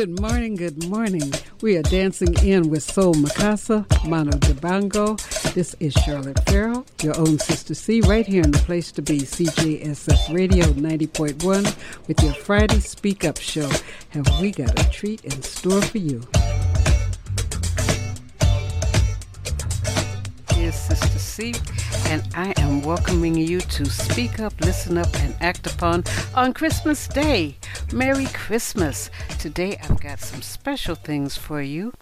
Good morning, good morning. We are dancing in with Soul Makossa, Manu Dibango. This is Charlotte Farrell, your own Sister C, right here in the place to be, CJSF Radio 90.1, with your Friday Speak Up show. Have we got a treat in store for you? Here's Sister C and I am welcoming you to speak up, listen up, and act upon on Christmas Day. Merry Christmas! Today I've got some special things for you.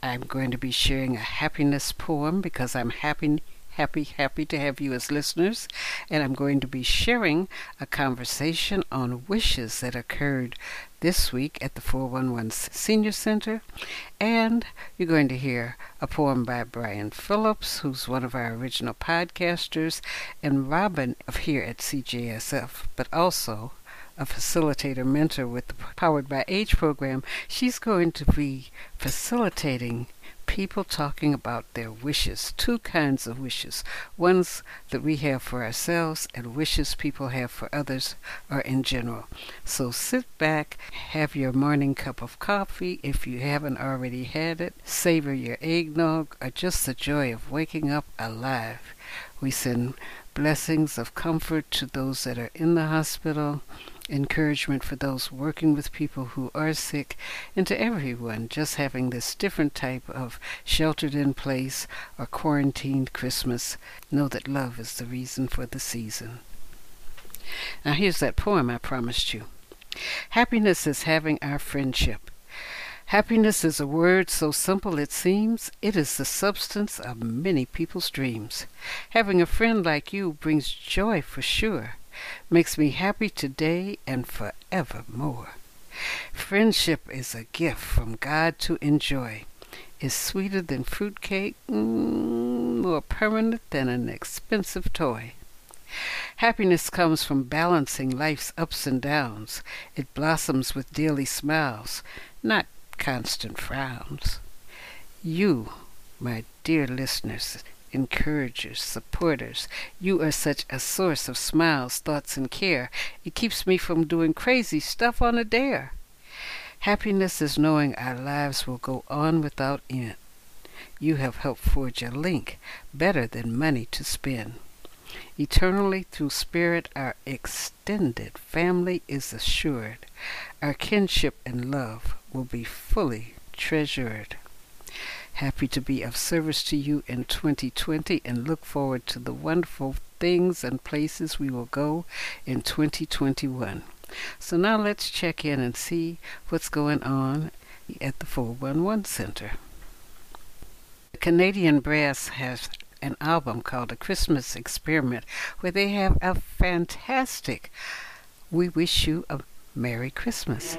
I'm going to be sharing a happiness poem because I'm happy happy, happy to have you as listeners. And I'm going to be sharing a conversation on wishes that occurred this week at the 411 Senior Center. And you're going to hear a poem by Brian Phillips, who's one of our original podcasters, and Robin of here at CJSF, but also a facilitator mentor with the Powered by Age program. She's going to be facilitating people talking about their wishes, two kinds of wishes ones that we have for ourselves and wishes people have for others or in general. So sit back, have your morning cup of coffee if you haven't already had it, savor your eggnog, or just the joy of waking up alive. We send blessings of comfort to those that are in the hospital encouragement for those working with people who are sick, and to everyone just having this different type of sheltered in place or quarantined Christmas. Know that love is the reason for the season. Now, here's that poem I promised you Happiness is having our friendship. Happiness is a word so simple it seems. It is the substance of many people's dreams. Having a friend like you brings joy for sure makes me happy today and forevermore. Friendship is a gift from God to enjoy. Is sweeter than fruit cake, mm, more permanent than an expensive toy. Happiness comes from balancing life's ups and downs. It blossoms with daily smiles, not constant frowns. You, my dear listeners, encouragers, supporters. You are such a source of smiles, thoughts, and care. It keeps me from doing crazy stuff on a dare. Happiness is knowing our lives will go on without end. You have helped forge a link better than money to spend. Eternally through spirit, our extended family is assured. Our kinship and love will be fully treasured. Happy to be of service to you in 2020 and look forward to the wonderful things and places we will go in 2021. So now let's check in and see what's going on at the 411 Center. The Canadian Brass has an album called A Christmas Experiment where they have a fantastic We Wish You a Merry Christmas.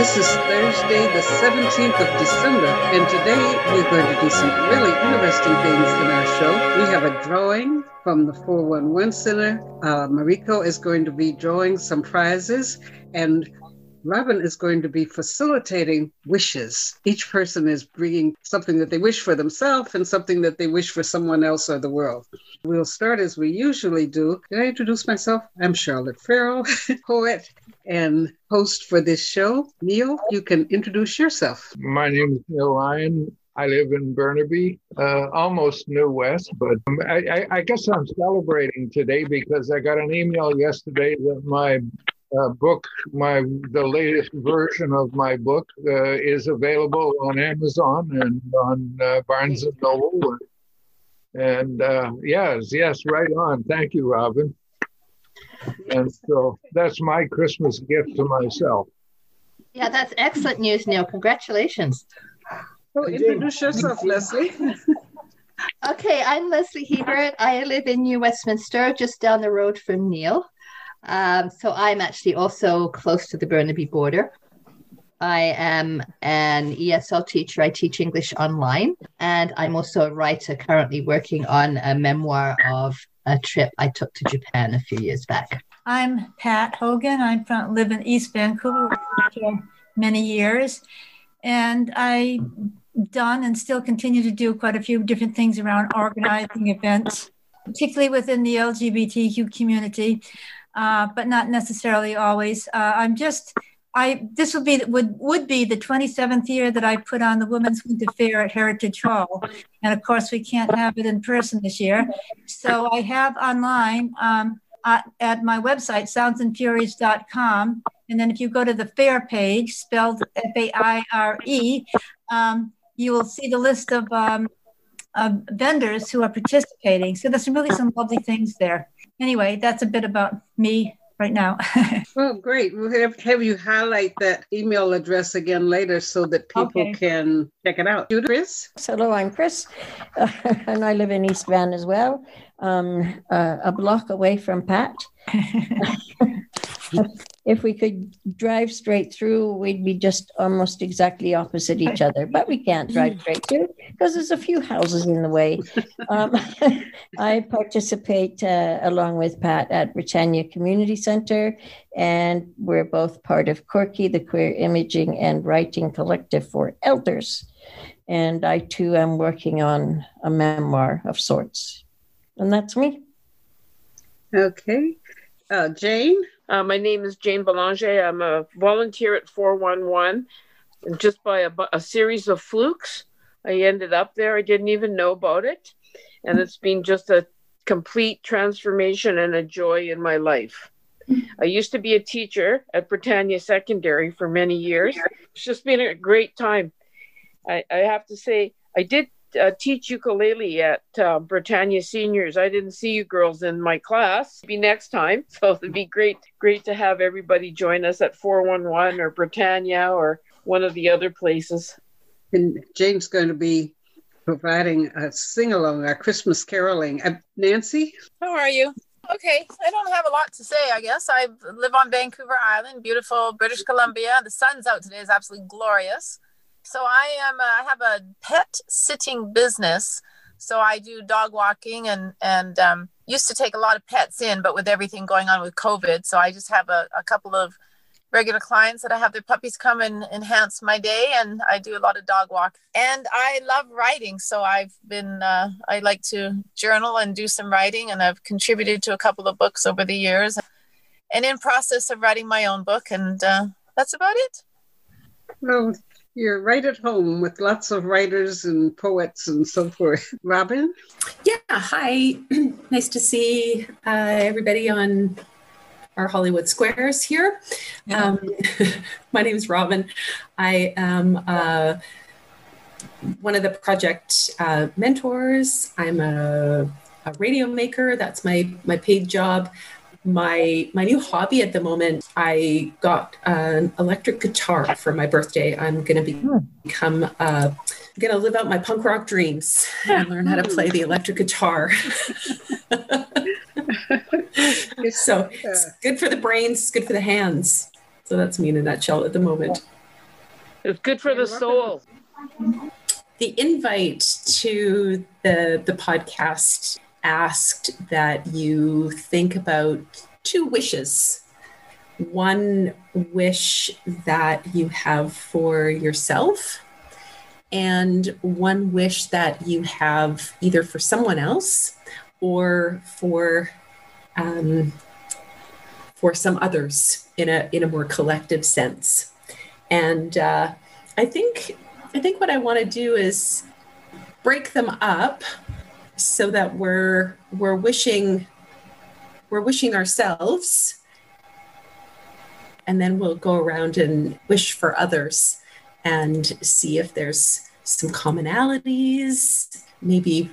This is Thursday, the 17th of December, and today we're going to do some really interesting things in our show. We have a drawing from the 411 Center. Uh, Mariko is going to be drawing some prizes, and Robin is going to be facilitating wishes. Each person is bringing something that they wish for themselves and something that they wish for someone else or the world. We'll start as we usually do. Did I introduce myself? I'm Charlotte Farrell, poet and host for this show. Neil, you can introduce yourself. My name is Neil Ryan. I live in Burnaby, uh, almost New West, but um, I, I, I guess I'm celebrating today because I got an email yesterday that my uh, book, my the latest version of my book, uh, is available on Amazon and on uh, Barnes and Noble. And uh, yes, yes, right on. Thank you, Robin. And so that's my Christmas gift to myself. Yeah, that's excellent news, Neil. Congratulations. Oh, introduce yourself, Leslie. Okay, I'm Leslie Hebert. I live in New Westminster, just down the road from Neil. Um, so I'm actually also close to the Burnaby border. I am an ESL teacher. I teach English online, and I'm also a writer currently working on a memoir of a trip I took to Japan a few years back. I'm Pat Hogan. From live in East Vancouver for many years, and I done and still continue to do quite a few different things around organizing events, particularly within the LGBTQ community, uh, but not necessarily always. Uh, I'm just I this would be would would be the 27th year that I put on the Women's Winter Fair at Heritage Hall, and of course we can't have it in person this year. So I have online um, at, at my website soundsandfuries.com, and then if you go to the fair page, spelled F A I R E, um, you will see the list of um, of vendors who are participating. So there's really some lovely things there. Anyway, that's a bit about me right now. Well, great. We'll have, have you highlight that email address again later so that people Okay. can check it out. You, Chris? Hello, I'm Chris, and I live in East Van as well, um, uh, a block away from Pat. if we could drive straight through, we'd be just almost exactly opposite each other, but we can't drive straight through because there's a few houses in the way. Um, I participate uh, along with Pat at Britannia Community Center, and we're both part of Quirk-e, the Queer Imaging and Writing Collective for Elders and I too am working on a memoir of sorts. And that's me. Okay. Uh, Jane? Uh, my name is Jane Belanger. I'm a volunteer at 411. And just by a, a series of flukes, I ended up there. I didn't even know about it. And it's been just a complete transformation and a joy in my life. I used to be a teacher at Britannia Secondary for many years. It's just been a great time. I, I have to say, I did uh, teach ukulele at uh, Britannia Seniors. I didn't see you girls in my class. Be next time. So it'd be great, great to have everybody join us at 411 or Britannia or one of the other places. And Jane's going to be providing a sing along, our Christmas caroling. Uh, Nancy? How are you? Okay, I don't have a lot to say, I guess. I live on Vancouver Island, beautiful British Columbia. The sun's out today, it's absolutely glorious. So I am uh, I have a pet sitting business. So I do dog walking and and um, used to take a lot of pets in, but with everything going on with COVID, so I just have a, a couple of regular clients that I have their puppies come and enhance my day, and I do a lot of dog walk. And I love writing, so I've been uh, I like to journal and do some writing, and I've contributed to a couple of books over the years, and in process of writing my own book, and uh, that's about it. Well, you're right at home with lots of writers and poets and so forth. Robin? Yeah, hi. nice to see uh, everybody on our Hollywood Squares here. Um, my name is Robin. I am uh, one of the project uh, mentors. I'm a, a radio maker. That's my my paid job. My my new hobby at the moment. I got an electric guitar for my birthday. I'm going to be, become. Uh, going to live out my punk rock dreams and learn how to play the electric guitar. so it's good for the brains, it's good for the hands. So that's me in a nutshell at the moment. It's good for the soul. The invite to the the podcast asked that you think about two wishes. One wish that you have for yourself and one wish that you have either for someone else or for um, for some others in a in a more collective sense. And uh, I think I think what I want to do is break them up so that we're we're wishing we're wishing ourselves and then we'll go around and wish for others and see if there's some commonalities maybe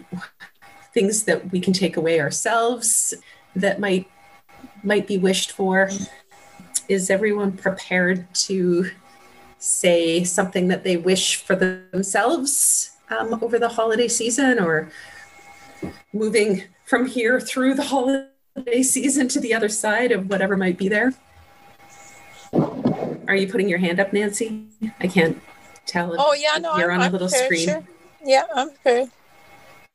things that we can take away ourselves that might might be wished for. Is everyone prepared to say something that they wish for themselves um, over the holiday season or moving from here through the holiday season to the other side of whatever might be there are you putting your hand up nancy i can't tell if Oh yeah, no, you're I'm, on a I'm little prepared, screen sure. Yeah, I'm prepared.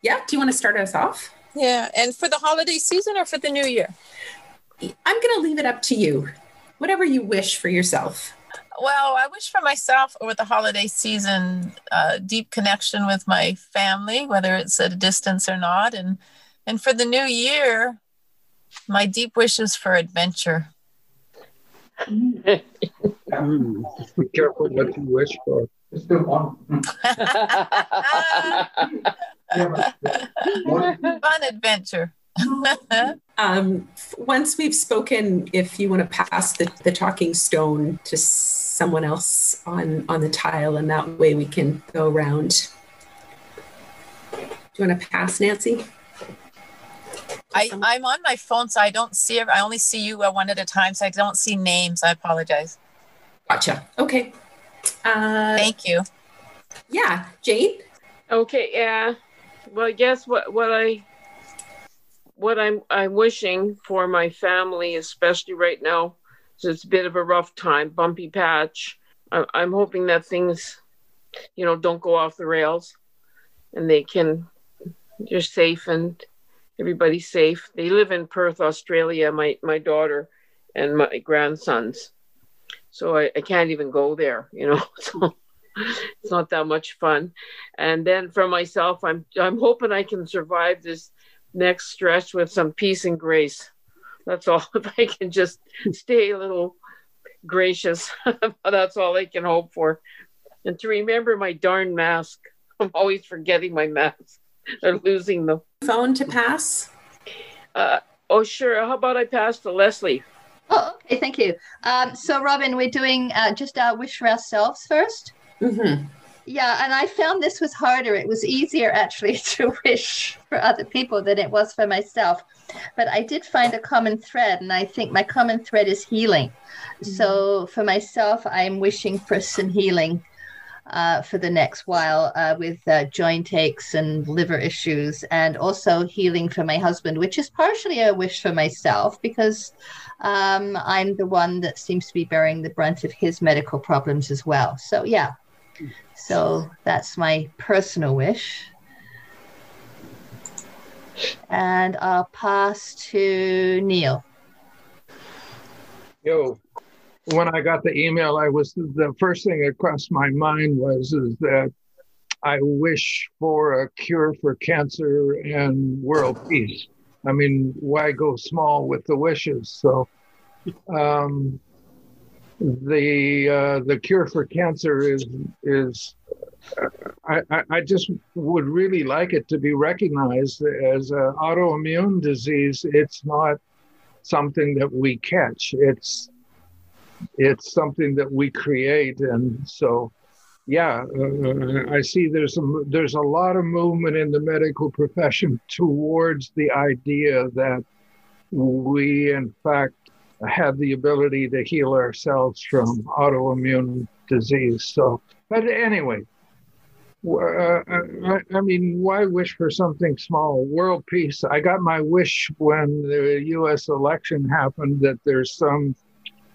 yeah do you want to start us off Yeah, and for the holiday season or for the new year? i'm going to leave it up to you whatever you wish for yourself Well, I wish for myself over the holiday season uh, deep connection with my family, whether it's at a distance or not, and and for the new year, my deep wishes for adventure. Be careful what you wish for. It's still on. Fun adventure. um, once we've spoken, if you want to pass the, the talking stone to someone else on on the tile, and that way we can go around. Do you want to pass, Nancy? I, I'm on my phone, so I don't see it. I only see you uh, one at a time, so I don't see names. I apologize. Gotcha. Okay. Uh, Thank you. yeah, Jane. Okay, yeah. Well, I guess what what I what I'm I'm wishing for my family, especially right now, so it's a bit of a rough time, bumpy patch. I, I'm hoping that things, you know, don't go off the rails, and they can, they're safe and everybody's safe. They live in Perth, Australia. My my daughter and my grandsons, so I, I can't even go there. You know, so it's not that much fun. And then for myself, I'm I'm hoping I can survive this next stretch with some peace and grace. That's all. If I can just stay a little gracious, that's all I can hope for. And to remember my darn mask. I'm always forgetting my mask or losing them. Phone to pass. Uh, oh, sure. How about I pass to Leslie? Oh, okay, thank you. Um, so, Robin, we're doing uh, just our wish for ourselves first. Mm-hmm. Yeah, and I found this was harder. It was easier actually to wish for other people than it was for myself. But I did find a common thread, and I think my common thread is healing. So for myself, I'm wishing for some healing uh, for the next while uh, with uh, joint aches and liver issues, and also healing for my husband, which is partially a wish for myself because um, I'm the one that seems to be bearing the brunt of his medical problems as well. So, yeah. So that's my personal wish. And I'll pass to Neil. Yo, when I got the email, I was the first thing that crossed my mind was is that I wish for a cure for cancer and world peace. I mean, why go small with the wishes? So, um, the uh, the cure for cancer is is I, I, just would really like it to be recognized as an autoimmune disease. It's not something that we catch. It's it's something that we create, and so yeah, uh, I see there's some there's a lot of movement in the medical profession towards the idea that we in fact have the ability to heal ourselves from autoimmune disease. So, but anyway, uh, I, I mean, why wish for something small? World peace. I got my wish when the U.S. election happened that there's some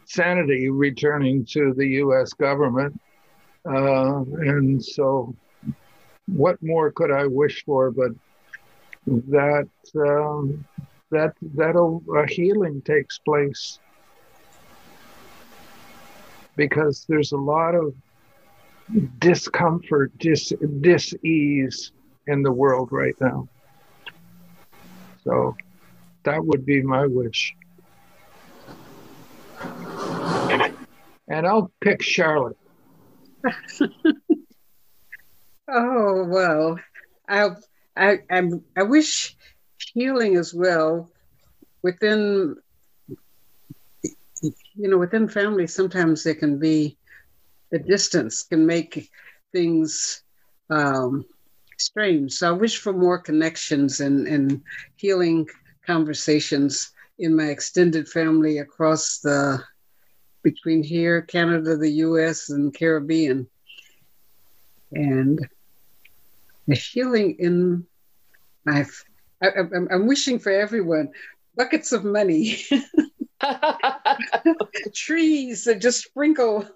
sanity returning to the U.S. government. Uh, and so, what more could I wish for but that um, that that a uh, healing takes place because there's a lot of discomfort, dis dis-ease in the world right now. So that would be my wish. And I'll pick Charlotte. Oh well, I I I'm, I wish healing as well within you know within families. Sometimes there can be the distance can make things um, strange. So I wish for more connections and and healing conversations in my extended family across the between here, Canada, the U.S., and Caribbean, and the healing in my. I, I'm, I'm wishing for everyone buckets of money, trees that just sprinkle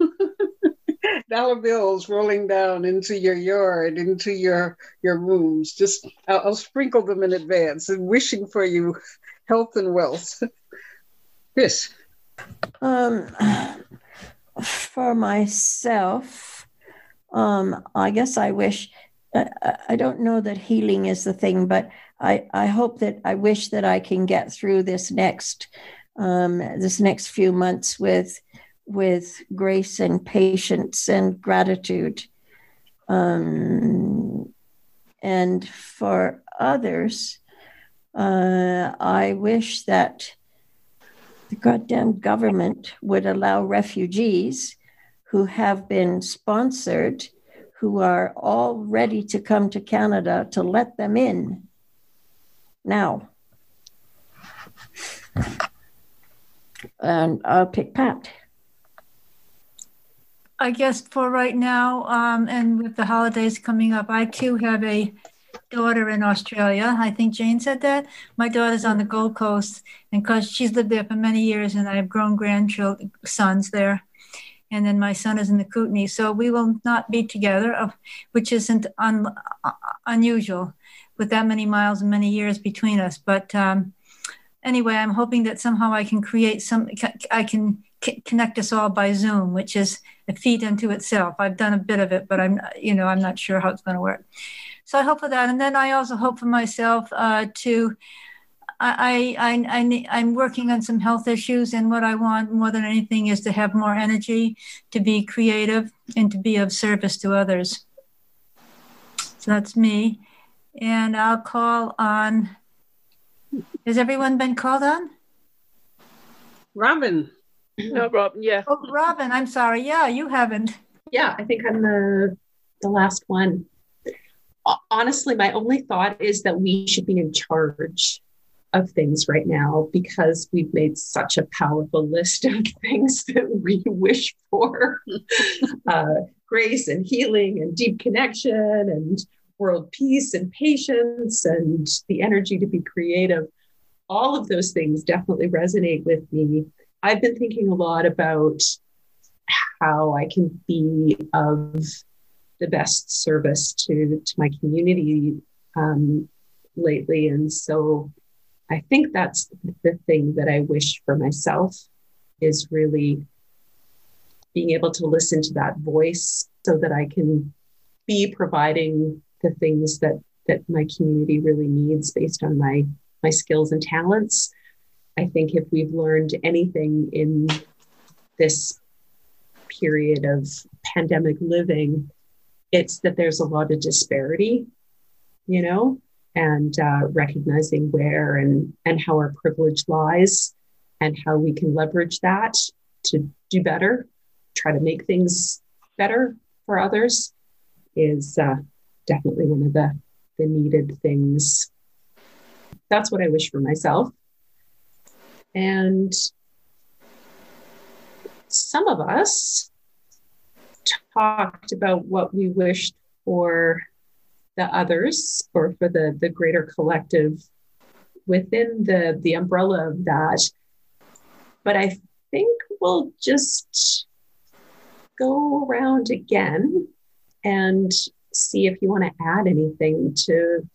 dollar bills rolling down into your yard, into your your rooms. Just I'll, I'll sprinkle them in advance and wishing for you health and wealth. Yes. Um, for myself, um, I guess I wish. I, don't know that healing is the thing, but I, I hope that I wish that I can get through this next um, this next few months with with grace and patience and gratitude. Um, and for others, uh, I wish that the goddamn government would allow refugees who have been sponsored, who are all ready to come to Canada, to let them in now. And I'll pick Pat. I guess for right now, um, and with the holidays coming up, I too have a daughter in Australia. I think Jane said that. My daughter's on the Gold Coast, and because she's lived there for many years, and I have grown grandchildren, sons there. And then my son is in the Kootenay. So we will not be together, uh, which isn't un- uh, unusual with that many miles and many years between us. But um, anyway, I'm hoping that somehow I can create some, I can c- connect us all by Zoom, which is a feat unto itself. I've done a bit of it, but I'm, you know, I'm not sure how it's going to work. So I hope for that, and then I also hope for myself uh, to. I, I, I, I'm working on some health issues, and what I want more than anything is to have more energy, to be creative, and to be of service to others. So that's me. And I'll call on. Has everyone been called on? Robin. No, Robin. Yeah. Oh, Robin, I'm sorry. Yeah, you haven't. Yeah, I think I'm the the last one. Honestly, my only thought is that we should be in charge of things right now because we've made such a powerful list of things that we wish for uh, grace and healing and deep connection and world peace and patience and the energy to be creative. All of those things definitely resonate with me. I've been thinking a lot about how I can be of the best service to, to my community um, lately. And so I think that's the thing that I wish for myself is really being able to listen to that voice so that I can be providing the things that that my community really needs based on my my skills and talents. I think if we've learned anything in this period of pandemic living, it's that there's a lot of disparity, you know, and uh, recognizing where and and how our privilege lies, and how we can leverage that to do better, try to make things better for others, is uh, definitely one of the the needed things. That's what I wish for myself. And some of us talked about what we wished for the others or for the, the greater collective within the, the umbrella of that. But I think we'll just go around again and see if you want to add anything to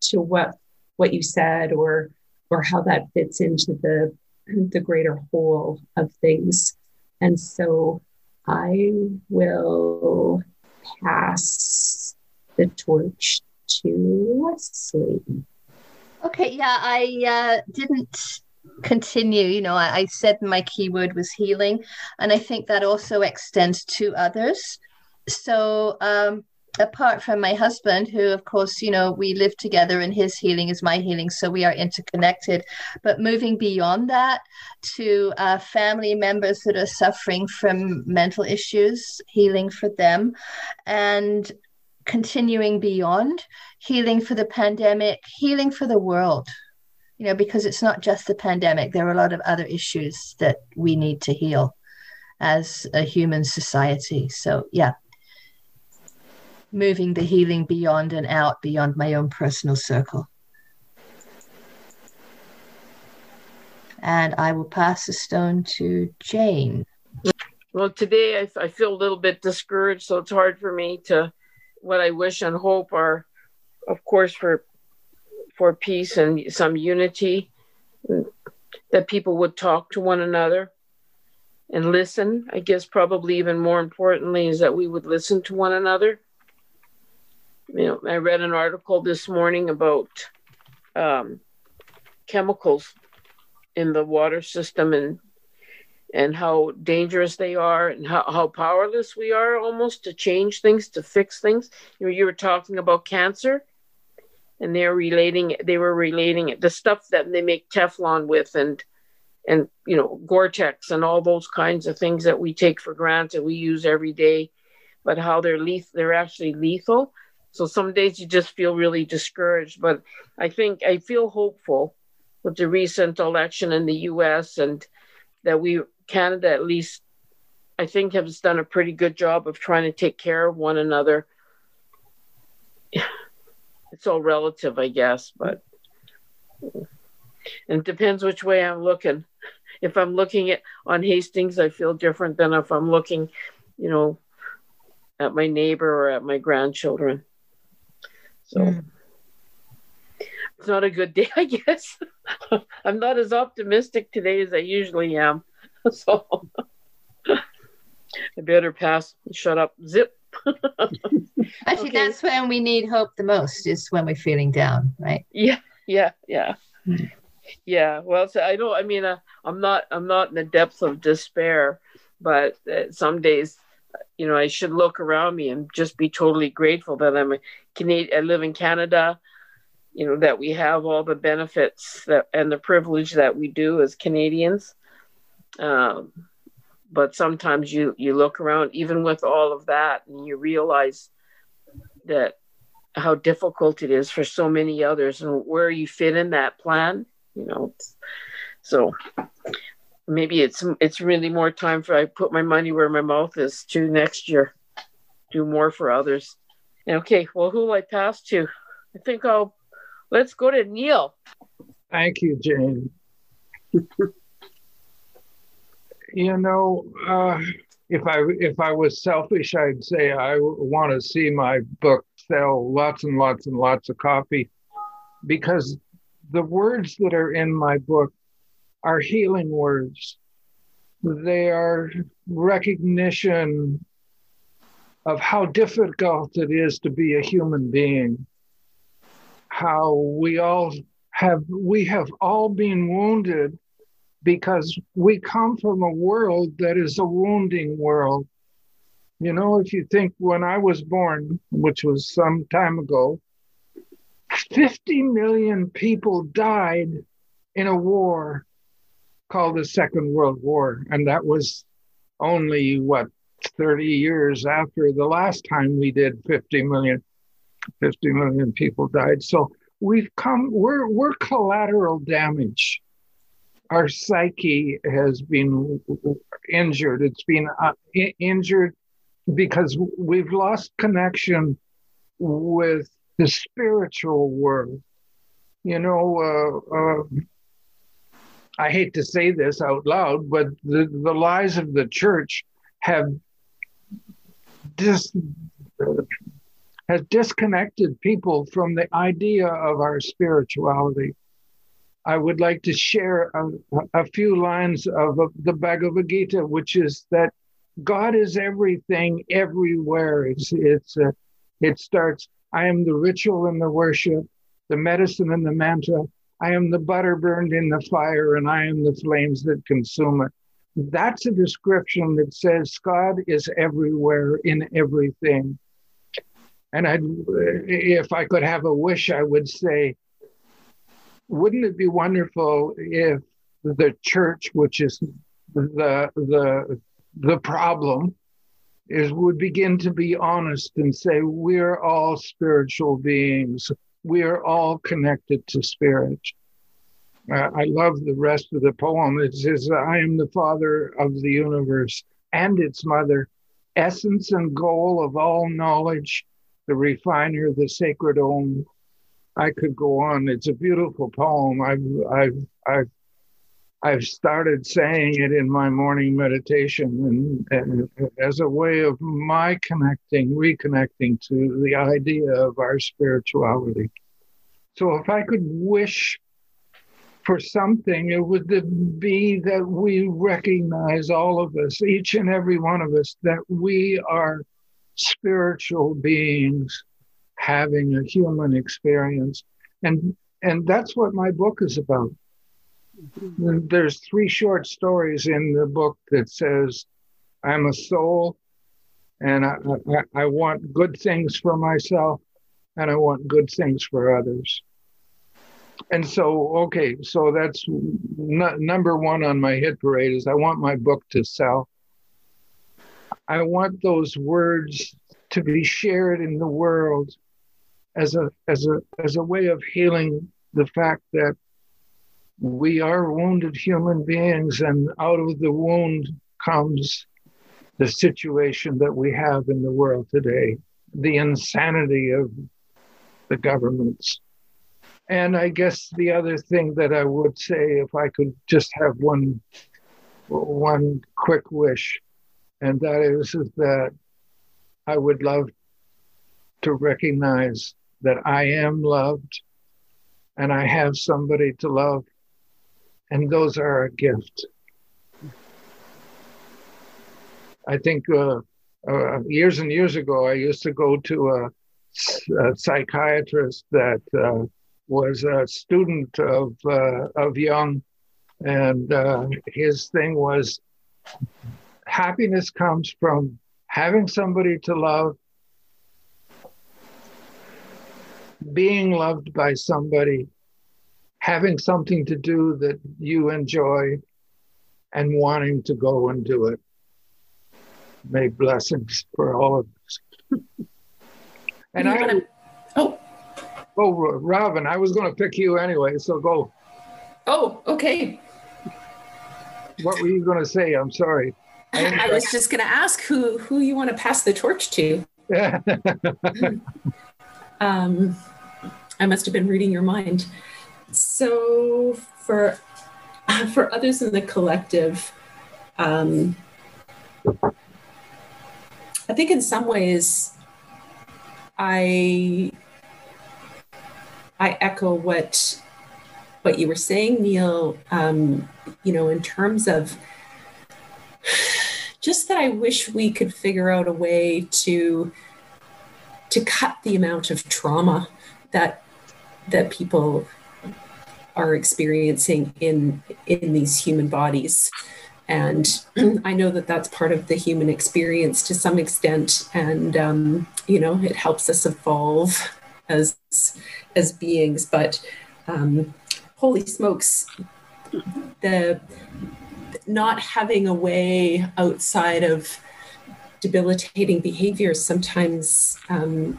to what what you said or or how that fits into the the greater whole of things. And so I will pass the torch to Leslie. Okay, yeah, I uh, didn't continue. You know, I, I said my keyword was healing, and I think that also extends to others. So, um, apart from my husband, who, of course, you know, we live together and his healing is my healing, so we are interconnected. But moving beyond that to uh, family members that are suffering from mental issues, healing for them, and continuing beyond healing for the pandemic, healing for the world. You know, because it's not just the pandemic, there are a lot of other issues that we need to heal as a human society. So, yeah, moving the healing beyond and out beyond my own personal circle. And I will pass the stone to Jane. Well, today I, I feel a little bit discouraged, so it's hard for me to. What I wish and hope are, of course, for for peace and some unity, that people would talk to one another and listen. I guess probably even more importantly is that we would listen to one another. You know, I read an article this morning about um, chemicals in the water system and and how dangerous they are and how, how powerless we are almost to change things to fix things. You know you were talking about cancer and they're relating they were relating it the stuff that they make teflon with and and you know gore-tex and all those kinds of things that we take for granted we use every day but how they're lethal they're actually lethal. So some days you just feel really discouraged but i think i feel hopeful with the recent election in the us and that we Canada, at least, I think, has done a pretty good job of trying to take care of one another. It's all relative, I guess, but and it depends which way I'm looking. If I'm looking at on Hastings, I feel different than if I'm looking, you know, at my neighbor or at my grandchildren. So Mm. it's not a good day, I guess. I'm not as optimistic today as I usually am. So I better pass, shut up, zip. Actually, Okay. that's when we need hope the most, is when we're feeling down, right? Yeah, yeah, yeah. Mm. Yeah, well, so I don't. I mean, uh, I'm not. I'm not in the depths of despair, but uh, some days, you know, I should look around me and just be totally grateful that I'm a Canadian. I live in Canada. You know that we have all the benefits that and the privilege that we do as Canadians. Um, but sometimes you you look around, even with all of that, and you realize that how difficult it is for so many others and where you fit in that plan you know so maybe it's it's really more time for i put my money where my mouth is to next year do more for others. Okay well who will i pass to? I think i'll let's go to neil. Thank you, Jane. you know, uh, if I if I was selfish, I'd say I want to see my book sell lots and lots and lots of copy, because the words that are in my book are healing words. They are recognition of how difficult it is to be a human being. How we all have we have all been wounded because we come from a world that is a wounding world. You know, if you think when I was born, which was some time ago, 50 million people died in a war called the Second World War. And that was only, what, 30 years after the last time we did 50 million. 50 million people died. So we've come, we're, we're collateral damage our psyche has been injured. It's been uh, i- injured because we've lost connection with the spiritual world. You know, uh, uh, I hate to say this out loud, but the, the lies of the church have dis, has disconnected people from the idea of our spirituality. I would like to share a, a few lines of the Bhagavad Gita, which is that God is everything, everywhere. It's it's uh, it starts. I am the ritual and the worship, the medicine and the mantra. I am the butter burned in the fire, and I am the flames that consume it. That's a description that says God is everywhere in everything. And I, if I could have a wish, I would say, wouldn't it be wonderful if the church, which is the the the problem, is would begin to be honest and say we're all spiritual beings. We are all connected to spirit. Uh, I love the rest of the poem. It says, I am the father of the universe and its mother, essence and goal of all knowledge, the refiner, the sacred om. I could go on. It's a beautiful poem. I've, I've, I've, I've started saying it in my morning meditation and, and as a way of my connecting, reconnecting to the idea of our spirituality. So if I could wish for something, it would be that we recognize all of us, each and every one of us, that we are spiritual beings having a human experience. And and that's what my book is about. There's three short stories in the book that says, I'm a soul and I, I, I want good things for myself and I want good things for others and so okay so that's n- number one on my hit parade is i want my book to sell i want those words to be shared in the world as a as a as a way of healing the fact that we are wounded human beings and out of the wound comes the situation that we have in the world today the insanity of the governments. And I guess the other thing that I would say, if I could just have one one quick wish, and that is, is that I would love to recognize that I am loved and I have somebody to love, and those are a gift. I think uh, uh, years and years ago, I used to go to a, a psychiatrist that uh, was a student of uh, of Jung, and uh, his thing was happiness comes from having somebody to love, being loved by somebody, having something to do that you enjoy, and wanting to go and do it. May blessings for all of us. And I. Oh. Oh, Robin, I was going to pick you anyway, so go. Oh, okay. What were you going to say? I'm sorry. I was just going to ask who who you want to pass the torch to. um, I must have been reading your mind. So for for others in the collective, um, I think in some ways, I I echo what what you were saying, Neil. Um, you know, in terms of just that, I wish we could figure out a way to to cut the amount of trauma that that people are experiencing in in these human bodies. And i know that that's part of the human experience to some extent. And um, you know it helps us evolve as as beings. But um, holy smokes the not having a way outside of debilitating behaviors sometimes um,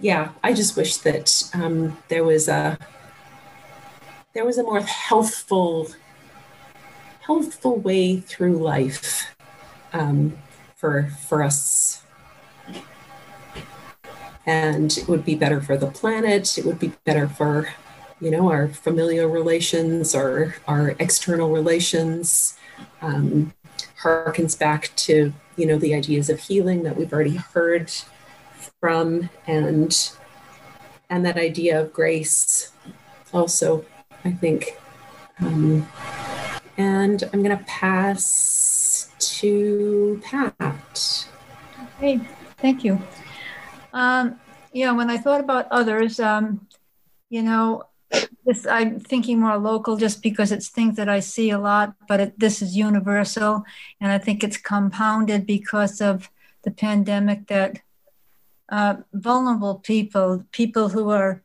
yeah i just wish that um, there was a there was a more healthful healthful way through life um, for for us and it would be better for the planet. It would be better for, you know, our familial relations, our our external relations. Um, harkens back to you know the ideas of healing that we've already heard from, and and that idea of grace also. I think. Um, and I'm going to pass to Pat. Hey, thank you. Um, yeah, when I thought about others, um, you know, this I'm thinking more local just because it's things that I see a lot, but it, this is universal, and I think it's compounded because of the pandemic that uh, vulnerable people, people who are,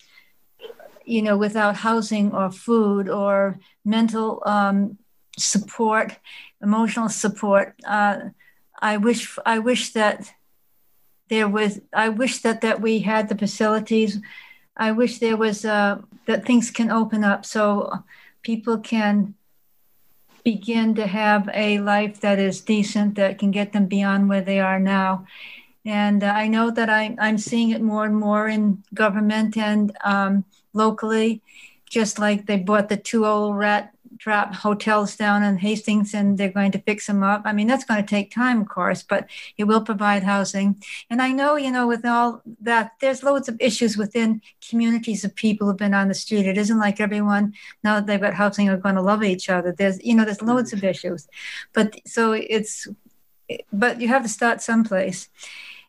you know, without housing or food or mental um, support, emotional support. Uh, I wish I wish that there was. I wish that that we had the facilities. I wish there was uh, that things can open up so people can begin to have a life that is decent that can get them beyond where they are now. And uh, I know that I, I'm seeing it more and more in government and um, locally, just like they bought the two old rat trap hotels down in Hastings and they're going to fix them up. I mean, that's going to take time, of course, but it will provide housing. And I know, you know, with all that, there's loads of issues within communities of people who've been on the street. It isn't like everyone, now that they've got housing, are going to love each other. There's, you know, there's loads of issues. But so it's, but you have to start someplace.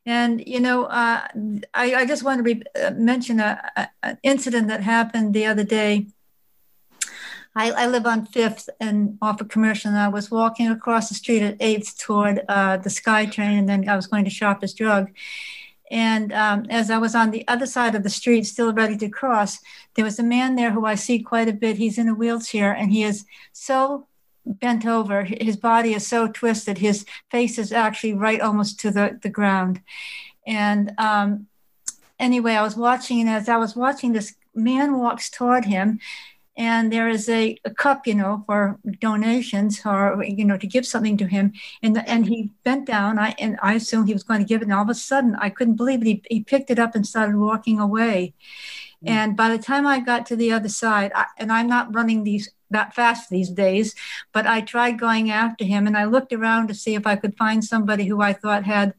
And you know, uh, I, I, just want to re- uh, mention an incident that happened the other day I, I, live on Fifth and off of Commercial, and I was walking across the street at Eighth toward uh, the SkyTrain, and then I was going to Shoppers Drug. And um, as I was on the other side of the street, still ready to cross, there was a man there who I see quite a bit. He's in a wheelchair, and he is so bent over. His body is so twisted. His face is actually right almost to the, the ground. And um, anyway, I was watching, and as I was watching, this man walks toward him and there is a, a, cup, you know, for donations or you know to give something to him. And and he bent down. I and I assumed he was going to give it. And all of a sudden, I couldn't believe it. He, he picked it up and started walking away. Mm. And by the time I got to the other side, I, and I'm not running these that fast these days, but I tried going after him, and I looked around to see if I could find somebody who I thought had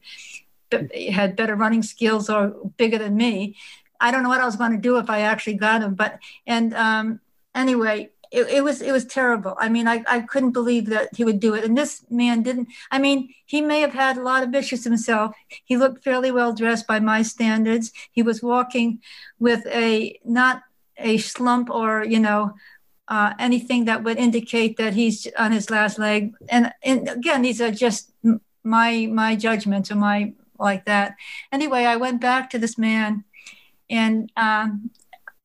had better running skills or bigger than me. I don't know what I was going to do if I actually got him, but and um, anyway, it, it, was it was terrible. I mean, I, I couldn't believe that he would do it. And this man didn't. I mean, he may have had a lot of issues himself. He looked fairly well dressed by my standards. He was walking with a not a slump or you know uh, anything that would indicate that he's on his last leg. And and again, these are just my my judgments or my like that. Anyway, I went back to this man, and um,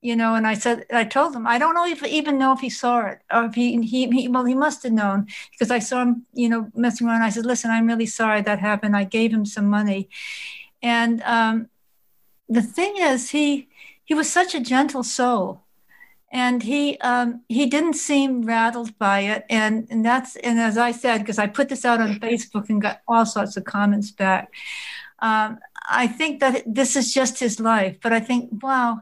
you know, and I said, I told him, I don't know if even know if he saw it or if he, he, he, well, he must have known because I saw him, you know, messing around. I said, listen, I'm really sorry that happened. I gave him some money. And um, the thing is, he, he was such a gentle soul and he um, he didn't seem rattled by it and and that's and as i said because i put this out on facebook and got all sorts of comments back um, i think that this is just his life but i think wow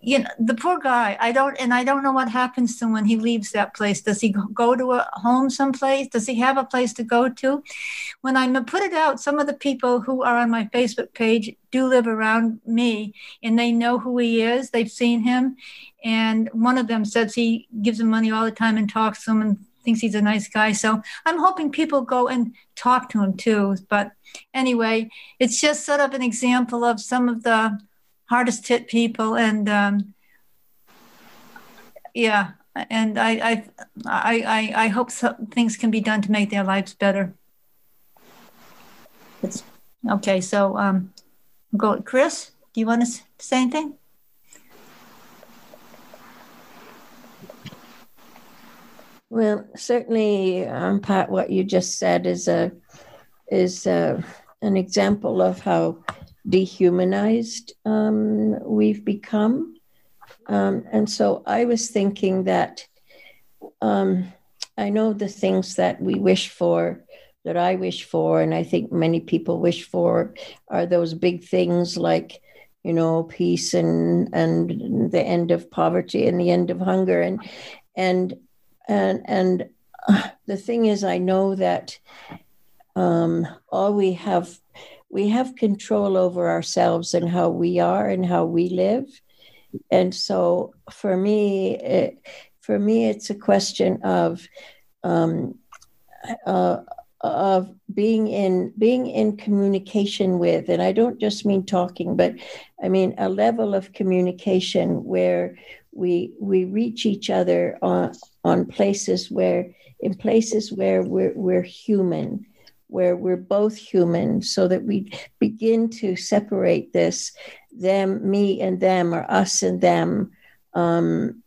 you know the poor guy i don't and i don't know what happens to him when he leaves that place. Does he go to a home someplace? Does he have a place to go to? When i put it out some of the people who are on my facebook page do live around me and they know who he is. They've seen him and one of them says he gives him money all the time and talks to him and thinks he's a nice guy. So i'm hoping people go and talk to him too but anyway it's just sort of an example of some of the hardest hit people and um, yeah and I, I i i hope things can be done to make their lives better. It's okay so um go chris do you want to say anything? Well certainly um, pat what you just said is a is a, an example of how dehumanized um, we've become. Um, and so I was thinking that um, I know the things that we wish for, that I wish for, and I think many people wish for, are those big things like you know, peace and and the end of poverty and the end of hunger and and and and uh, the thing is, I know that um, all we have we have control over ourselves and how we are and how we live, and so for me, it, for me, it's a question of um, uh, of being in being in communication with and i don't just mean talking but i mean a level of communication where we we reach each other on on places where in places where we're we're human where we're both human so that we begin to separate this them me and them or us and them um,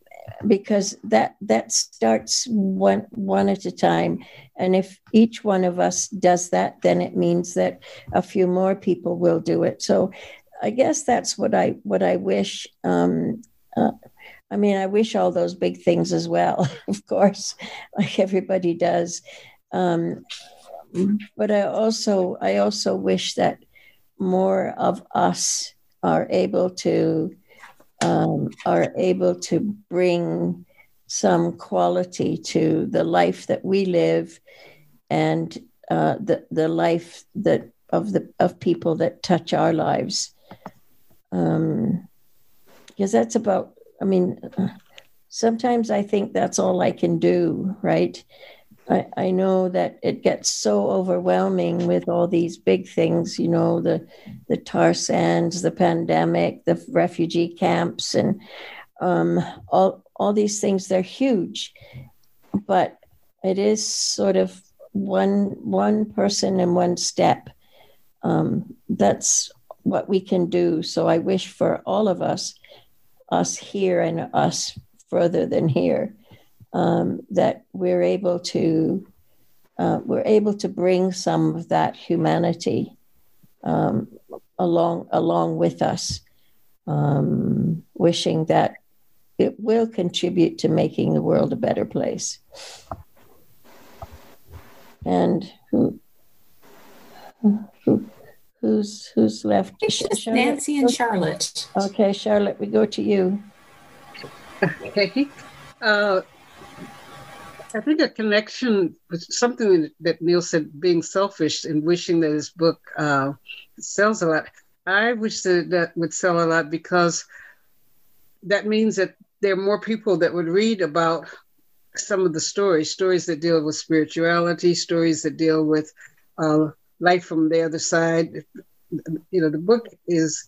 because that that starts one one at a time. And if each one of us does that then it means that a few more people will do it. So i guess that's what i what i wish um, uh, i mean i wish all those big things as well of course like everybody does. Um, but i also i also wish that more of us are able to um, are able to bring some quality to the life that we live and uh, the the life that of the of people that touch our lives. Um, because that's about. I mean, sometimes I think that's all I can do. Right. I, I know that it gets so overwhelming with all these big things, you know, the the tar sands, the pandemic, the refugee camps, and um, all all these things. They're huge, but it is sort of one one person and one step. Um, that's what we can do. So I wish for all of us, us here and us further than here, um, that we're able to uh, we're able to bring some of that humanity um, along along with us, um, wishing that it will contribute to making the world a better place. And who, who who's who's left? It's Nancy and Charlotte. Okay, Charlotte, we go to you. Okay. Uh, I think a connection with something that Neil said, being selfish and wishing that his book uh, sells a lot. I wish that that would sell a lot because that means that there are more people that would read about some of the stories, stories that deal with spirituality, stories that deal with uh, life from the other side. You know, the book is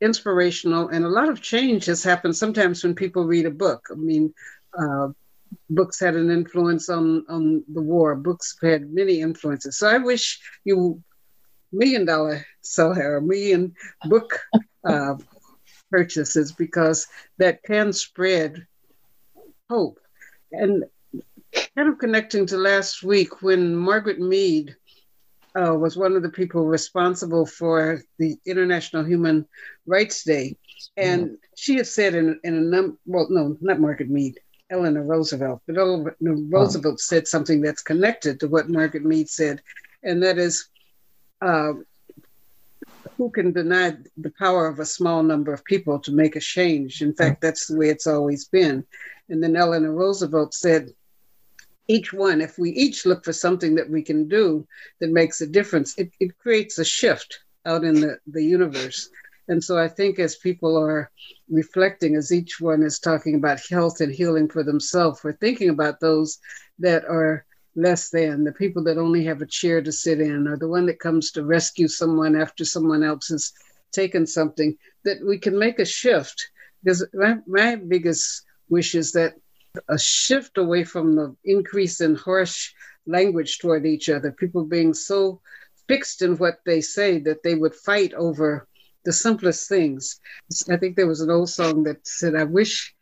inspirational, and a lot of change has happened sometimes when people read a book. I mean, uh, books had an influence on on the war. Books had many influences. So I wish you million dollar seller, million book uh, purchases because that can spread hope. And kind of connecting to last week when Margaret Mead uh, was one of the people responsible for the International Human Rights Day. And mm. she had said in, in a number, well, no, not Margaret Mead, Eleanor Roosevelt, but Eleanor Roosevelt said something that's connected to what Margaret Mead said, and that is, uh, who can deny the power of a small number of people to make a change? In fact, that's the way it's always been. And then Eleanor Roosevelt said, each one, if we each look for something that we can do that makes a difference, it, it creates a shift out in the, the universe. And so I think as people are reflecting, as each one is talking about health and healing for themselves, we're thinking about those that are less than, the people that only have a chair to sit in, or the one that comes to rescue someone after someone else has taken something, that we can make a shift. Because my, my biggest wish is that a shift away from the increase in harsh language toward each other, people being so fixed in what they say that they would fight over the simplest things. I think there was an old song that said, I wish,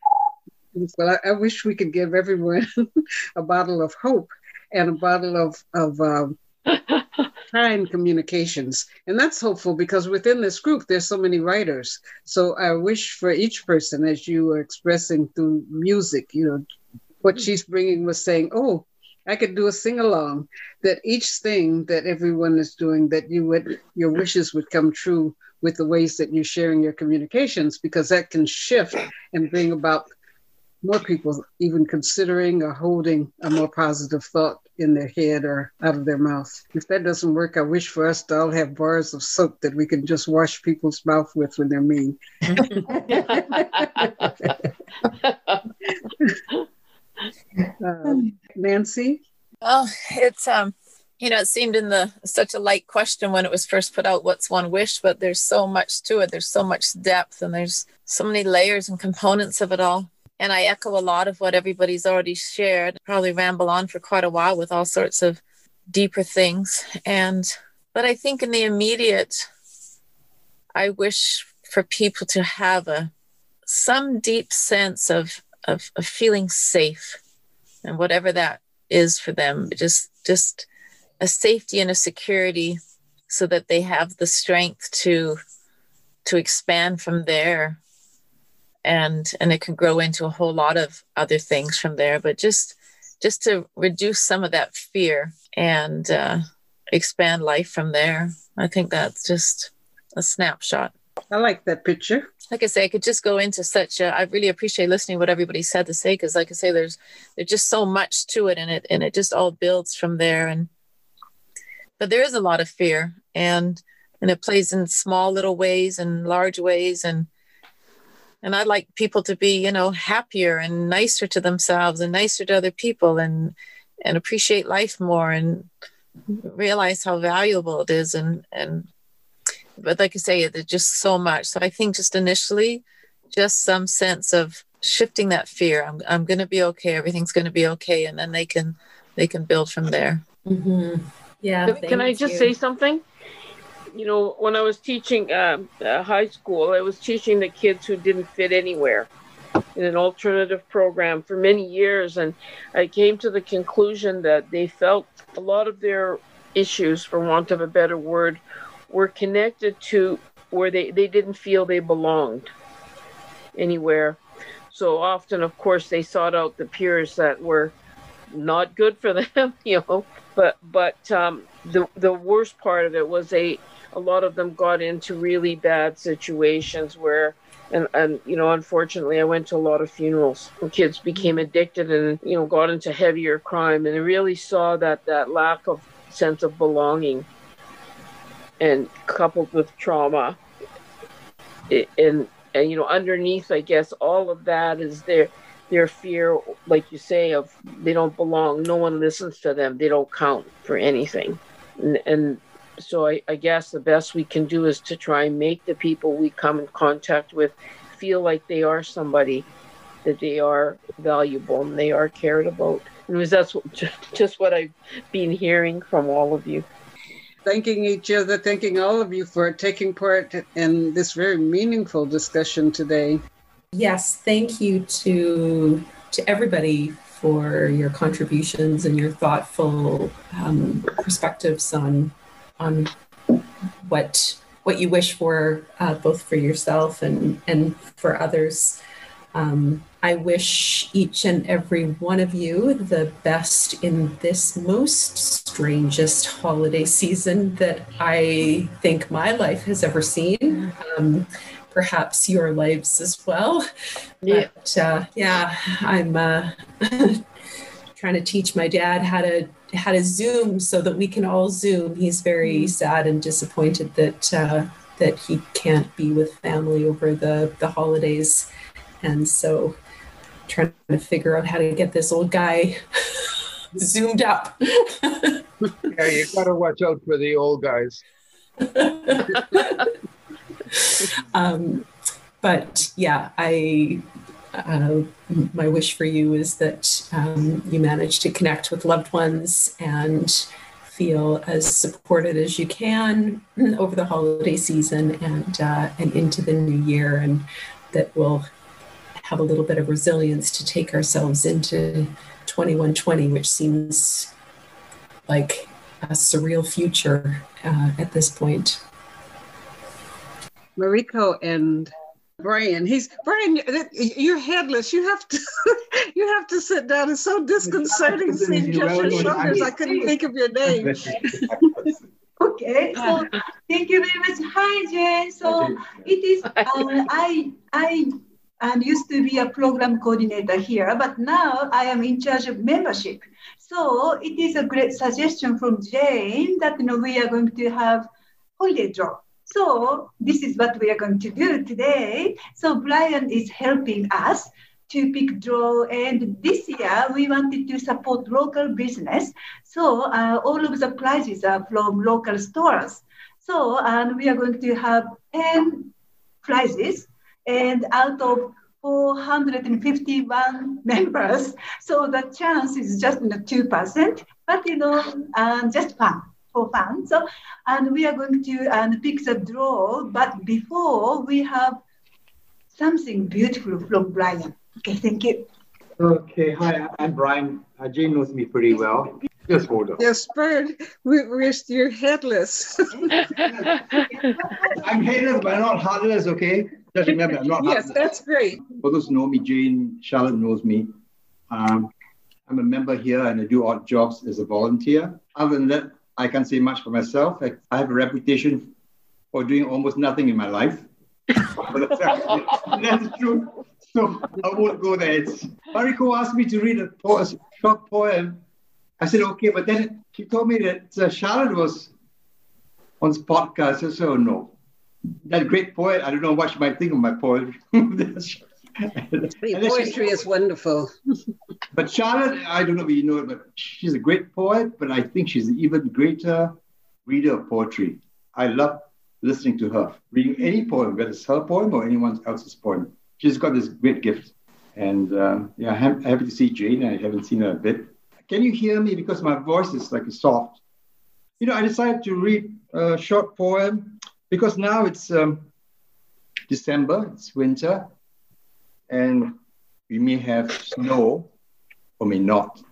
well, I, I wish we could give everyone a bottle of hope and a bottle of, of um, kind communications. And that's hopeful because within this group, there's so many writers. So I wish for each person, as you were expressing through music, you know, what she's bringing was saying, oh, I could do a sing along. That each thing that everyone is doing, that you would, your wishes would come true with the ways that you're sharing your communications because that can shift and bring about more people even considering or holding a more positive thought in their head or out of their mouth. If that doesn't work, I wish for us to all have bars of soap that we can just wash people's mouth with when they're mean. uh, Nancy? Well, it's um, you know, it seemed in the such a light question when it was first put out. What's one wish? But there's so much to it. There's so much depth, and there's so many layers and components of it all. And I echo a lot of what everybody's already shared. Probably ramble on for quite a while with all sorts of deeper things. And but I think in the immediate, I wish for people to have a some deep sense of of, of feeling safe and whatever that is for them just just a safety and a security so that they have the strength to to expand from there and and it can grow into a whole lot of other things from there but just just to reduce some of that fear and uh, expand life from there i think that's just a snapshot I like that picture. like I say, I could just go into such. A, I really appreciate listening to what everybody said to say because, like I say, there's there's just so much to it, and it and it just all builds from there. And but there is a lot of fear, and and it plays in small little ways and large ways, and and I'd like people to be, you know, happier and nicer to themselves and nicer to other people, and and appreciate life more and realize how valuable it is, and and but like I say, there's just so much. So I think just initially, just some sense of shifting that fear. I'm I'm going to be okay. Everything's going to be okay, and then they can they can build from there. Mm-hmm. Yeah. Can- I just you. say something? You know, when I was teaching um, uh, high school, I was teaching the kids who didn't fit anywhere in an alternative program for many years. And I came to the conclusion that they felt a lot of their issues, for want of a better word, were connected to where they, they didn't feel they belonged anywhere. So often, of course, they sought out the peers that were not good for them, you know. But but um, the the worst part of it was they a lot of them got into really bad situations where and and you know unfortunately I went to a lot of funerals where kids became addicted and you know got into heavier crime and I really saw that that lack of sense of belonging and coupled with trauma. It, and and you know underneath I guess all of that is their their fear like you say of they don't belong no one listens to them they don't count for anything. And, and so I, I guess the best we can do is to try and make the people we come in contact with feel like they are somebody that they are valuable and they are cared about. And was that's just what i've been hearing from all of you. Thanking each other, thanking all of you for taking part in this very meaningful discussion today. Yes, thank you to to everybody for your contributions and your thoughtful um, perspectives on on what what you wish for, uh, both for yourself and and for others. Um, I wish each and every one of you the best in this most strangest holiday season that I think my life has ever seen. Um, perhaps your lives as well. Yeah. But uh, yeah, I'm uh, trying to teach my dad how to how to Zoom so that we can all Zoom. He's very sad and disappointed that uh, that he can't be with family over the the holidays, and so trying to figure out how to get this old guy zoomed up. Yeah, you got to watch out for the old guys. um, but yeah, I uh, my wish for you is that um, you manage to connect with loved ones and feel as supported as you can over the holiday season and uh, and into the new year, and that we'll have a little bit of resilience to take ourselves into 2120, which seems like a surreal future uh, at this point. Mariko and Brian, he's Brian. You're headless. You have to, you have to sit down. It's so disconcerting seeing just your shoulders. I couldn't think of your name. Okay. Okay, so thank you very much. Hi, Jane. So it is, uh, I, I and used to be a program coordinator here, but now I am in charge of membership. So it is a great suggestion from Jane that you know we are going to have holiday draw. So this is what we are going to do today. So Brian is helping us to pick draw and this year we wanted to support local business. So uh, all of the prizes are from local stores. So and we are going to have 10 prizes and out of 451 members, so the chance is just you know, 2%, but you know, uh, just fun, for fun. So, and we are going to and pick the draw, but before we have something beautiful from Brian. Okay, thank you. Okay, hi, I'm Brian. Uh, Jane knows me pretty well. Yes, hold on. Yes, Bird, we, we're you're headless. I'm headless, but I'm not heartless, okay? Just remember, I'm not yes, heartless. that's great. For those who know me, Jane, Charlotte knows me. Um, I'm a member here and I do odd jobs as a volunteer. Other than that, I can't say much for myself. I, I have a reputation for doing almost nothing in my life. that's, true. So I won't go there. It's, Mariko asked me to read a, po- a short poem. I said, okay, but then she told me that uh, Charlotte was on this podcast. I said, oh, no. That great poet, I don't know what she might think of my poetry. Poetry is wonderful. But Charlotte, I don't know if you know it, but she's a great poet, but I think she's an even greater reader of poetry. I love listening to her, reading any poem, whether it's her poem or anyone else's poem. She's got this great gift. And uh, yeah, I'm happy to see Jane. I haven't seen her a bit. Can you hear me? Because my voice is like soft. You know, I decided to read a short poem because now it's um, December, it's winter, and we may have snow or may not.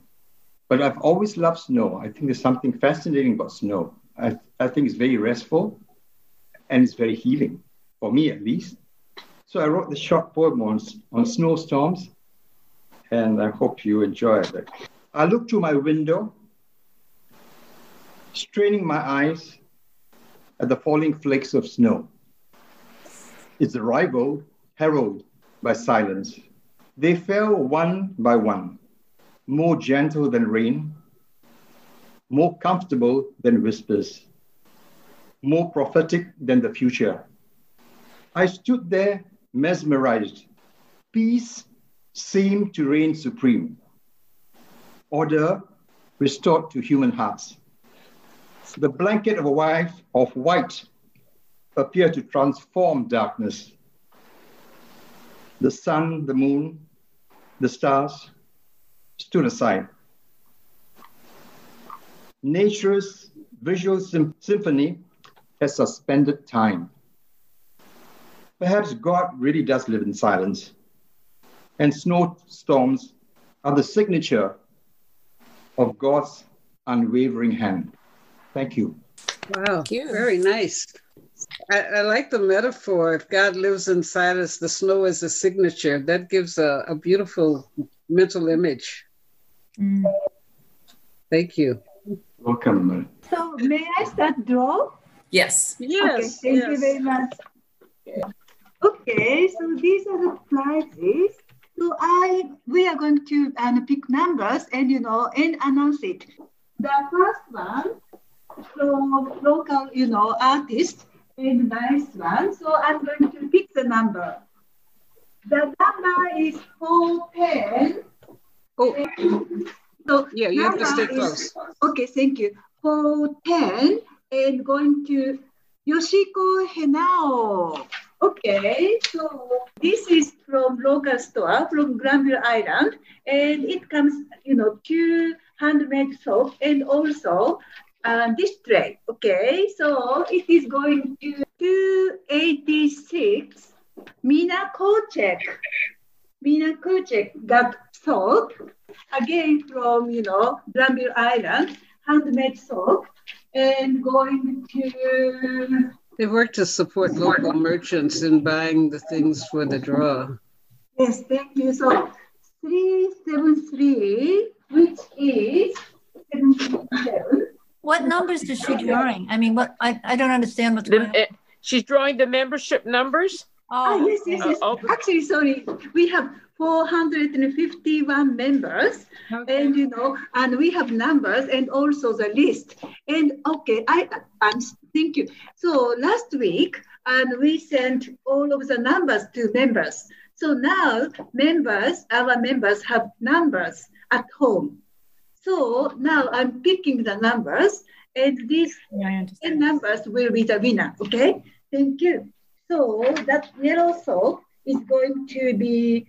But I've always loved snow. I think there's something fascinating about snow. I, I think it's very restful and it's very healing, for me at least. So I wrote this short poem on, on snowstorms, and I hope you enjoy it. I look through my window, straining my eyes at the falling flakes of snow. Its arrival heralded by silence. They fell one by one, more gentle than rain, more comfortable than whispers, more prophetic than the future. I stood there mesmerized. Peace seemed to reign supreme. Order restored to human hearts. The blanket of a wife of white appeared to transform darkness. The sun, the moon, the stars stood aside. Nature's visual sym- symphony has suspended time. Perhaps God really does live in silence, and snowstorms are the signature of God's unwavering hand. Thank you. Wow, Thank you. very nice. I, I like the metaphor. If God lives inside us, the snow is a signature. That gives a, a beautiful mental image. Thank you. Welcome. So may I start draw? Yes. Okay, thank you very much. Okay, so these are the prizes. So I we are going to um, pick numbers and you know and announce it. The first one from local, you know, artist and nice one. So I'm going to pick the number. The number is four ten. Oh, so yeah, you have to stay is- close. Okay, thank you. Four ten and going to Yoshiko Henao. Okay, so this is from local store from Granville Island, and it comes, you know, two handmade soap and also uh, this tray. Okay, so it is going to 286 Mina Kocek. Mina Kocek got soap again from, you know, Granville Island, handmade soap, and going to They work to support local merchants in buying the things for the draw. Yes, thank you. So 373, which is 77, what numbers is she drawing? I mean, what I, I don't understand what's going on. The, eh, she's drawing the membership numbers. Oh yes, yes, yes. Uh, oh. Actually, sorry, we have 451 members, and you know, and we have numbers and also the list. And okay, I, I'm thank you. So last week, and we sent all of the numbers to members. So now members, our members have numbers at home. So now I'm picking the numbers, and these Yeah, 10 numbers will be the winner. Okay, thank you. So that yellow soap is going to be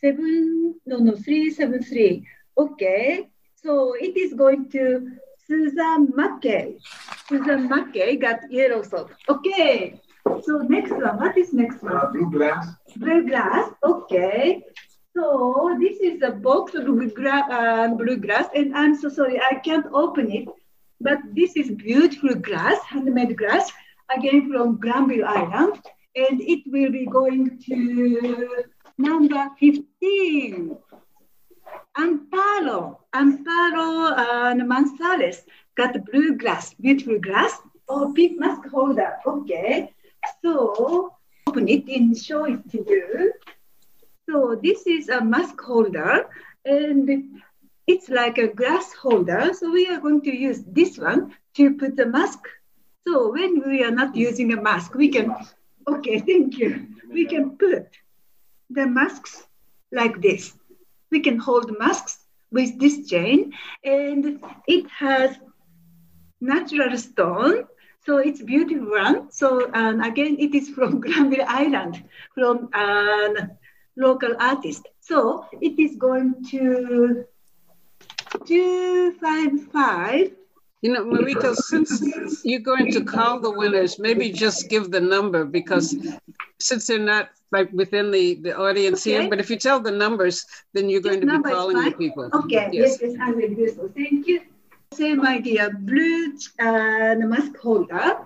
seven, no, no, three, seven, three. Okay, so it is going to Susan Mackey. Susan Mackey got yellow soap. Okay, so next one, what is next one? Uh, blue glass. Blue glass, okay. So this is a box of blue, gra- uh, blue glass, and I'm so sorry, I can't open it. But this is beautiful grass, handmade glass, again from Granville Island, and it will be going to number 15. Amparo, Amparo and Manzales got blue glass, beautiful grass. Oh, pink mask holder, okay. So open it and show it to you. So this is a mask holder and it's like a glass holder. So we are going to use this one to put the mask. So when we are not using a mask, we can, okay, thank you. We can put the masks like this. We can hold masks with this chain and it has natural stone. So it's beautiful one. So and again, it is from Granville Island, from an local artist. So it is going to two five five. You know, Mariko, since you're going to call the winners, maybe just give the number because since they're not like within the, the audience here, but if you tell the numbers, then you're going to be calling the people. Okay, yes, yes, I will do so. Thank you. Same idea, blue uh, and mask holder,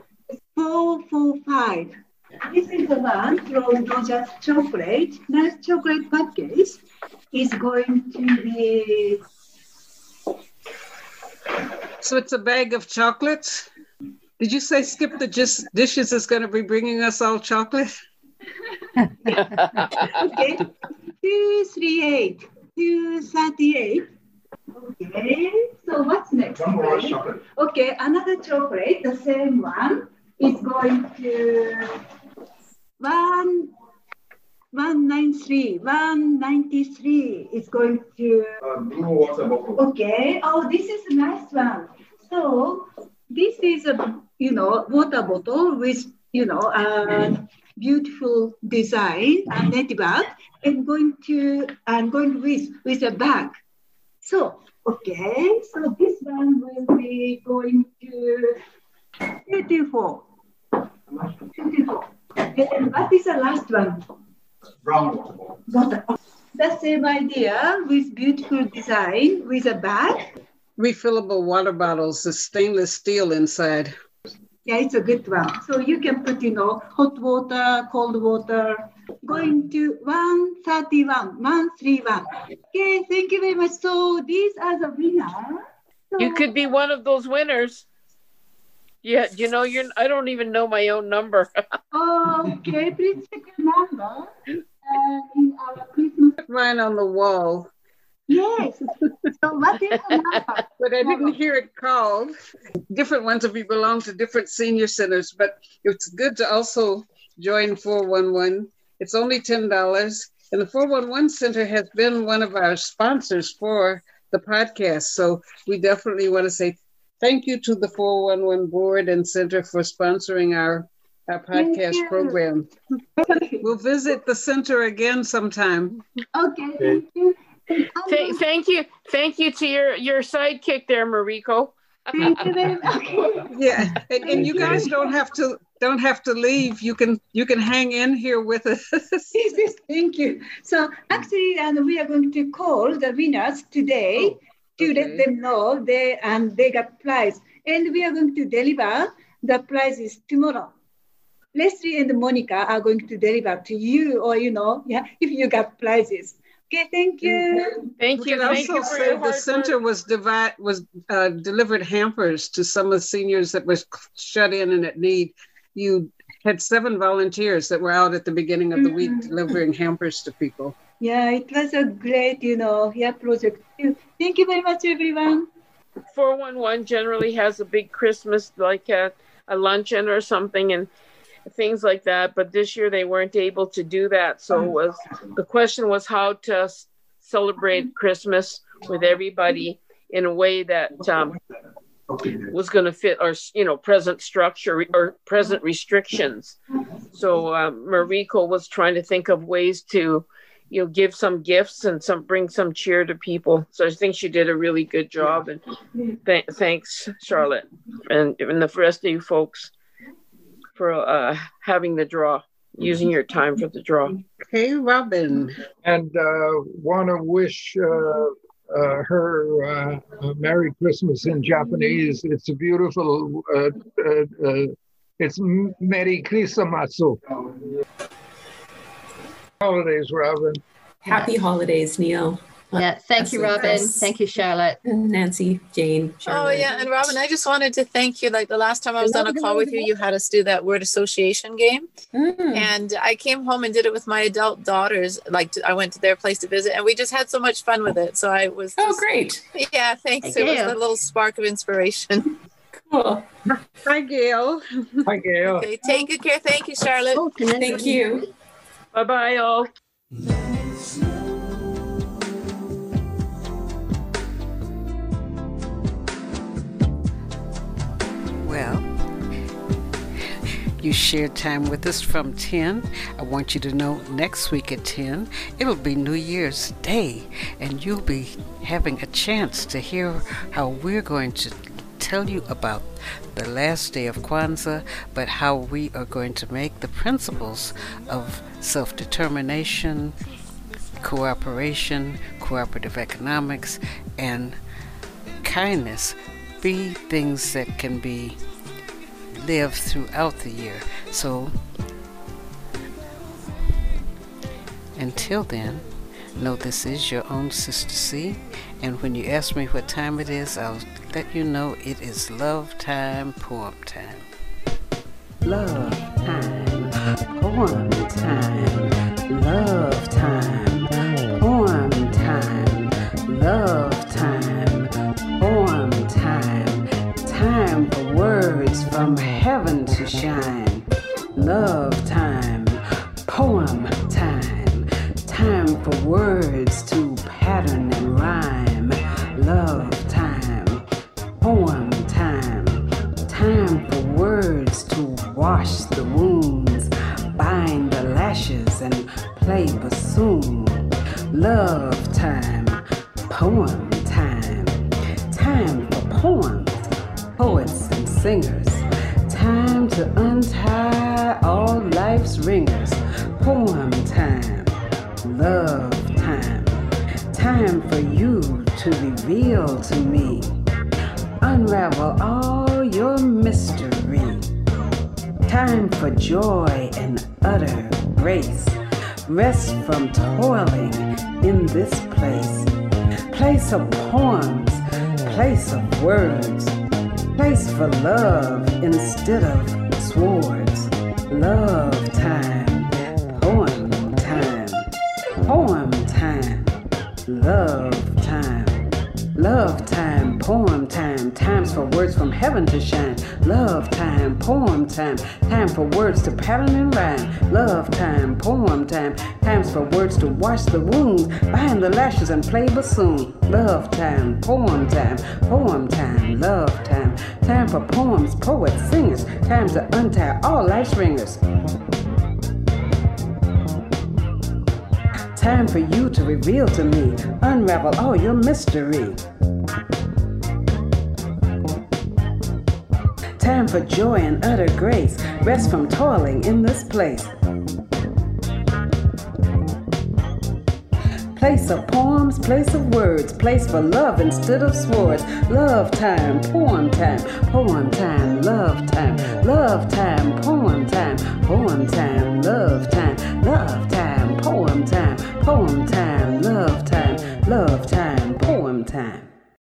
four, four, five. This is the one from Rogers Chocolate. Nice chocolate package is going to be So it's a bag of chocolates? Did you say Skip the just Dishes is going to be bringing us all chocolate? okay. Two, three, eight, two, thirty-eight. Okay. So what's next? One more chocolate. Okay, another chocolate, the same one, is going to one one nine three, one ninety three is going to Uh, blue water bottle. okay. Oh, this is a nice one. So this is a you know water bottle with you know a beautiful design, a net bag, and going to and going with with a bag. So okay, so this one will be going to 24. 24. And what is the last one? Brown water bottle. The same idea with beautiful design with a bag. Refillable water bottles, the stainless steel inside. Yeah, it's a good one. So you can put, you know, hot water, cold water. Going to 131, 131. Okay, thank you very much. So these are the winners. You could be one of those winners. Yeah, you know, you're. I don't even know my own number. Okay, please check your number. Uh, in our Christmas. Mine on the wall, Yes. So what is the number? but I didn't hear it called. Different ones if you belong to different senior centers, but it's good to also join 411. It's only $10. And the 411 Center has been one of our sponsors for the podcast. So we definitely want to say thank you to the 411 board and center for sponsoring our, our podcast program. We'll visit the center again sometime. Okay, thank you. Th- thank you, thank you to your your sidekick there, Mariko. Thank you very much. Okay. Yeah, and, and you guys don't have to don't have to leave. You can you can hang in here with us. Yes, yes, thank you. So actually, and we are going to call the winners today oh. To okay. let them know they and they got prize, and we are going to deliver the prizes tomorrow. Leslie and Monica are going to deliver to you, or you know, yeah, if you got prizes. Okay, thank you. Thank We you. could Thank also you for say the center work. was divide was uh, delivered hampers to some of the seniors that was shut in and at need. You had seven volunteers that were out at the beginning of the week Mm-hmm. delivering hampers to people. Yeah, it was a great, you know, yeah, project. Thank you very much, everyone. 411 generally has a big Christmas, like a, a luncheon or something, and things like that. But this year they weren't able to do that. So was the question was how to celebrate Christmas with everybody in a way that um, was going to fit our, you know, present structure or present restrictions. So um, Mariko was trying to think of ways to, you know, give some gifts and some bring some cheer to people. So I think she did a really good job. And th- thanks, Charlotte, and, and the rest of you folks for uh, having the draw, using your time for the draw. Hey, Robin. And uh, want to wish uh, uh, her uh, Merry Christmas in Japanese. It's a beautiful, uh, uh, uh, it's Merry Christmas. Holidays, Robin. Happy holidays, Neil. Yeah, thank you, Absolutely. Robin. Thank you, Charlotte. Nancy, Jane. Oh yeah, and Robin, I just wanted to thank you. Like the last time I was on a call with you, you had us do that word association game, Mm. and I came home and did it with my adult daughters. Like I went to their place to visit, and we just had so much fun with it. So I was. Oh, great. Yeah, thanks. Thank it was a little spark of inspiration. Cool. Hi, Gail. Hi, Gail. Okay, take good care. Thank you, Charlotte. Oh, can I- Thank you. Bye bye, all. Well, you shared time with us from 10. I want you to know next week at 10, it'll be New Year's Day, and you'll be having a chance to hear how we're going to tell you about the last day of Kwanzaa, but how we are going to make the principles of self determination, cooperation, cooperative economics, and kindness be things that can be lived throughout the year. So until then, know this is your own Sister C, and when you ask me what time it is, I'll let you know it is love time, poem time. Love time, poem time, love time, poem time, love time, poem time, time for words from heaven to shine. Love time, poem time, time for words to pattern and rhyme. Love time, poem time, time for words to wash the wounds, bind the lashes, and play bassoon. Love time, poem time, time for poems, poets and singers. Time to untie all life's ringers. Poem time, love time, time for to reveal to me. Unravel all your mystery. Time for joy and utter grace. Rest from toiling in this place. Place of poems, place of words. Place for love instead of swords. Love time, poem time, poem time, love. Love time, poem time, times for words from heaven to shine. Love time, poem time, time for words to pattern and rhyme. Love time, poem time, times for words to wash the wounds, bind the lashes and play bassoon. Love time, poem time, poem time, love time, time for poems, poets, singers, times to untie all life's ringers. Time for you to reveal to me, unravel all your mystery. Time for joy and utter grace, rest from toiling in this place. Place of poems, place of words, place for love instead of swords. Love time, poem time, poem time, love time, love time, poem time, poem time, love time, love time, poem Poem time, love time, love time, poem time.